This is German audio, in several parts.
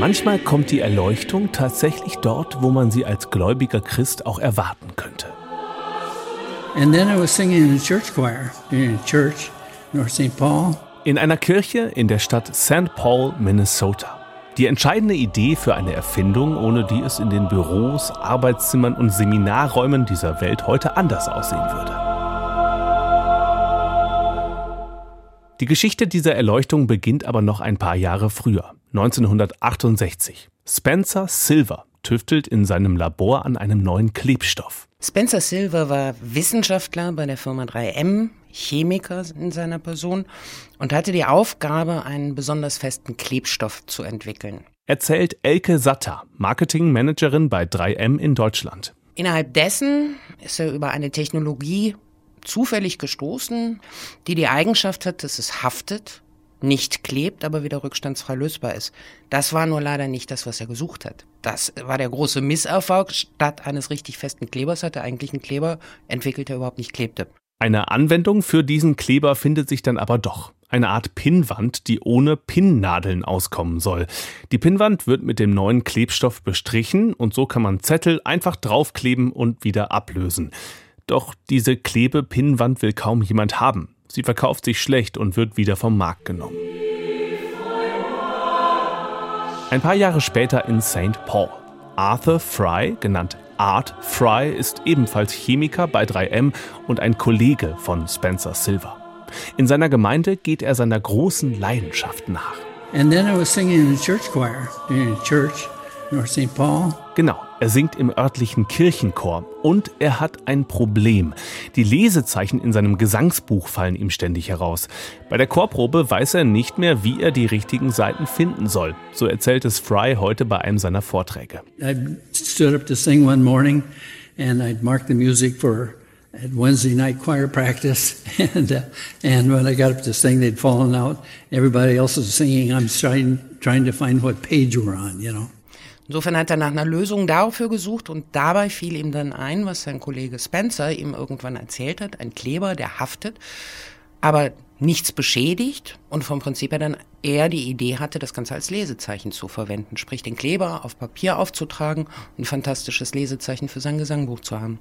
Manchmal kommt die Erleuchtung tatsächlich dort, wo man sie als gläubiger Christ auch erwarten könnte. And then I was singing in a church choir in a church, North St. Paul. In einer Kirche in der Stadt St. Paul, Minnesota. Die entscheidende Idee für eine Erfindung, ohne die es in den Büros, Arbeitszimmern und Seminarräumen dieser Welt heute anders aussehen würde. Die Geschichte dieser Erleuchtung beginnt aber noch ein paar Jahre früher, 1968. Spencer Silver tüftelt in seinem Labor an einem neuen Klebstoff. Spencer Silver war Wissenschaftler bei der Firma 3M, Chemiker in seiner Person und hatte die Aufgabe, einen besonders festen Klebstoff zu entwickeln. Erzählt Elke Satter, Marketingmanagerin bei 3M in Deutschland. Innerhalb dessen ist er über eine Technologie zufällig gestoßen, die die Eigenschaft hat, dass es haftet, nicht klebt, aber wieder rückstandsfrei lösbar ist. Das war nur leider nicht das, was er gesucht hat. Das war der große Misserfolg. Statt eines richtig festen Klebers hat er eigentlich einen Kleber entwickelt, der überhaupt nicht klebte. Eine Anwendung für diesen Kleber findet sich dann aber doch. Eine Art Pinnwand, die ohne Pinnnadeln auskommen soll. Die Pinnwand wird mit dem neuen Klebstoff bestrichen und so kann man Zettel einfach draufkleben und wieder ablösen. Doch diese Klebe-Pinnwand will kaum jemand haben. Sie verkauft sich schlecht und wird wieder vom Markt genommen. Ein paar Jahre später in St. Paul. Arthur Fry, genannt Art Fry ist ebenfalls Chemiker bei 3M und ein Kollege von Spencer Silver. In seiner Gemeinde geht er seiner großen Leidenschaft nach. And then I was singing in a church choir in a church, North St. Paul. Genau, er singt im örtlichen Kirchenchor und er hat ein Problem. Die Lesezeichen in seinem Gesangsbuch fallen ihm ständig heraus. Bei der Chorprobe weiß er nicht mehr, wie er die richtigen Seiten finden soll. So erzählt es Fry heute bei einem seiner Vorträge. I stood up to sing one morning and I'd marked the music for at Wednesday night choir practice, and uh, and when I got up to sing, they'd fallen out. Everybody else was singing. I'm trying trying to find what page we're on, you know. Insofern hat er nach einer Lösung dafür gesucht und dabei fiel ihm dann ein, was sein Kollege Spencer ihm irgendwann erzählt hat, ein Kleber, der haftet, aber nichts beschädigt und vom Prinzip her dann er die Idee hatte, das Ganze als Lesezeichen zu verwenden, sprich den Kleber auf Papier aufzutragen und ein fantastisches Lesezeichen für sein Gesangbuch zu haben.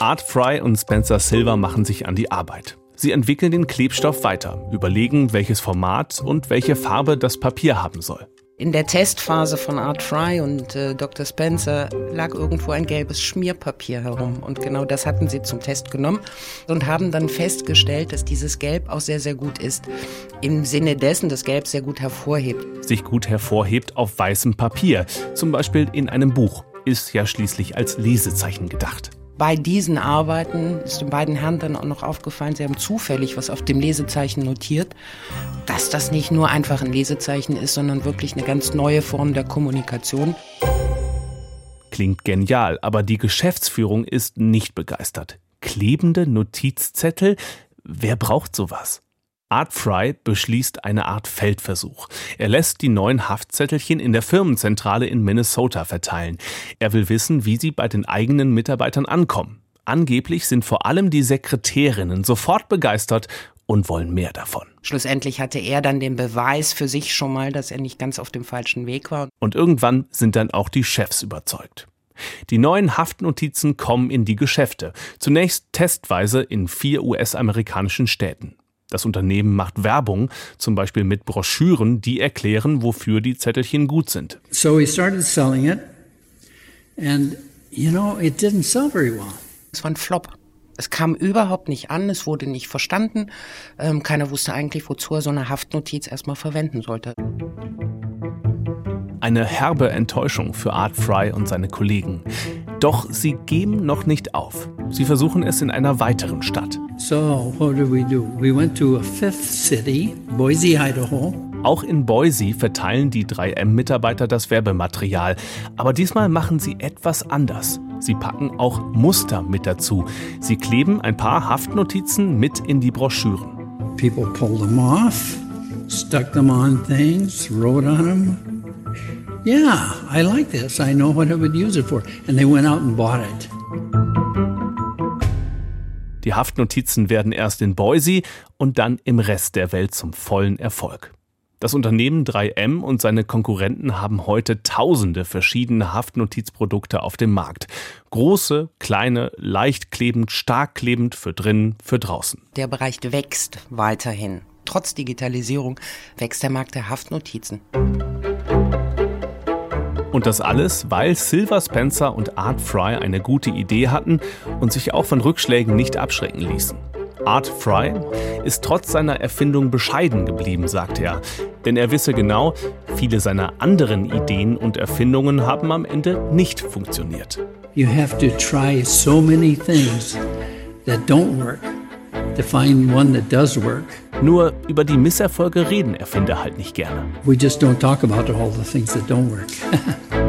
Art Fry und Spencer Silver machen sich an die Arbeit. Sie entwickeln den Klebstoff weiter, überlegen, welches Format und welche Farbe das Papier haben soll. In der Testphase von Art Fry und äh, Dr. Spencer lag irgendwo ein gelbes Schmierpapier herum. Und genau das hatten sie zum Test genommen und haben dann festgestellt, dass dieses Gelb auch sehr, sehr gut ist. Im Sinne dessen, dass Gelb sehr gut hervorhebt. Sich gut hervorhebt auf weißem Papier, zum Beispiel in einem Buch, ist ja schließlich als Lesezeichen gedacht bei diesen Arbeiten ist den beiden Herren dann auch noch aufgefallen, sie haben zufällig was auf dem Lesezeichen notiert, dass das nicht nur einfach ein Lesezeichen ist, sondern wirklich eine ganz neue Form der Kommunikation. Klingt genial, aber die Geschäftsführung ist nicht begeistert. Klebende Notizzettel? Wer braucht sowas? Art Fry beschließt eine Art Feldversuch. Er lässt die neuen Haftzettelchen in der Firmenzentrale in Minnesota verteilen. Er will wissen, wie sie bei den eigenen Mitarbeitern ankommen. Angeblich sind vor allem die Sekretärinnen sofort begeistert und wollen mehr davon. Schlussendlich hatte er dann den Beweis für sich schon mal, dass er nicht ganz auf dem falschen Weg war. Und irgendwann sind dann auch die Chefs überzeugt. Die neuen Haftnotizen kommen in die Geschäfte, zunächst testweise in vier US-amerikanischen Städten. Das Unternehmen macht Werbung, zum Beispiel mit Broschüren, die erklären, wofür die Zettelchen gut sind. So we started selling it, and you know, it didn't sell very well. Es war ein Flop. Es kam überhaupt nicht an, es wurde nicht verstanden. Ähm, keiner wusste eigentlich, wozu er so eine Haftnotiz erstmal verwenden sollte. Eine herbe Enttäuschung für Art Fry und seine Kollegen. Doch sie geben noch nicht auf. Sie versuchen es in einer weiteren Stadt. So, what did we do? We went to a fifth city, Boise, Idaho. Auch in Boise verteilen die 3M-Mitarbeiter das Werbematerial. Aber diesmal machen sie etwas anders. Sie packen auch Muster mit dazu. Sie kleben ein paar Haftnotizen mit in die Broschüren. People pulled them off, stuck them on things, wrote on them. Yeah, I like this. I know what I would use it for. And they went out and bought it. Die Haftnotizen werden erst in Boise und dann im Rest der Welt zum vollen Erfolg. Das Unternehmen 3M und seine Konkurrenten haben heute tausende verschiedene Haftnotizprodukte auf dem Markt. Große, kleine, leicht klebend, stark klebend für drinnen, für draußen. Der Bereich wächst weiterhin. Trotz Digitalisierung wächst der Markt der Haftnotizen. Und das alles, weil Silver Spencer und Art Fry eine gute Idee hatten und sich auch von Rückschlägen nicht abschrecken ließen. Art Fry ist trotz seiner Erfindung bescheiden geblieben, sagt er. Denn er wisse genau, viele seiner anderen Ideen und Erfindungen haben am Ende nicht funktioniert. You have to try so many things that don't work to find one that does work. Nur über die Misserfolge reden Erfinder halt nicht gerne. We just don't talk about all the things that don't work.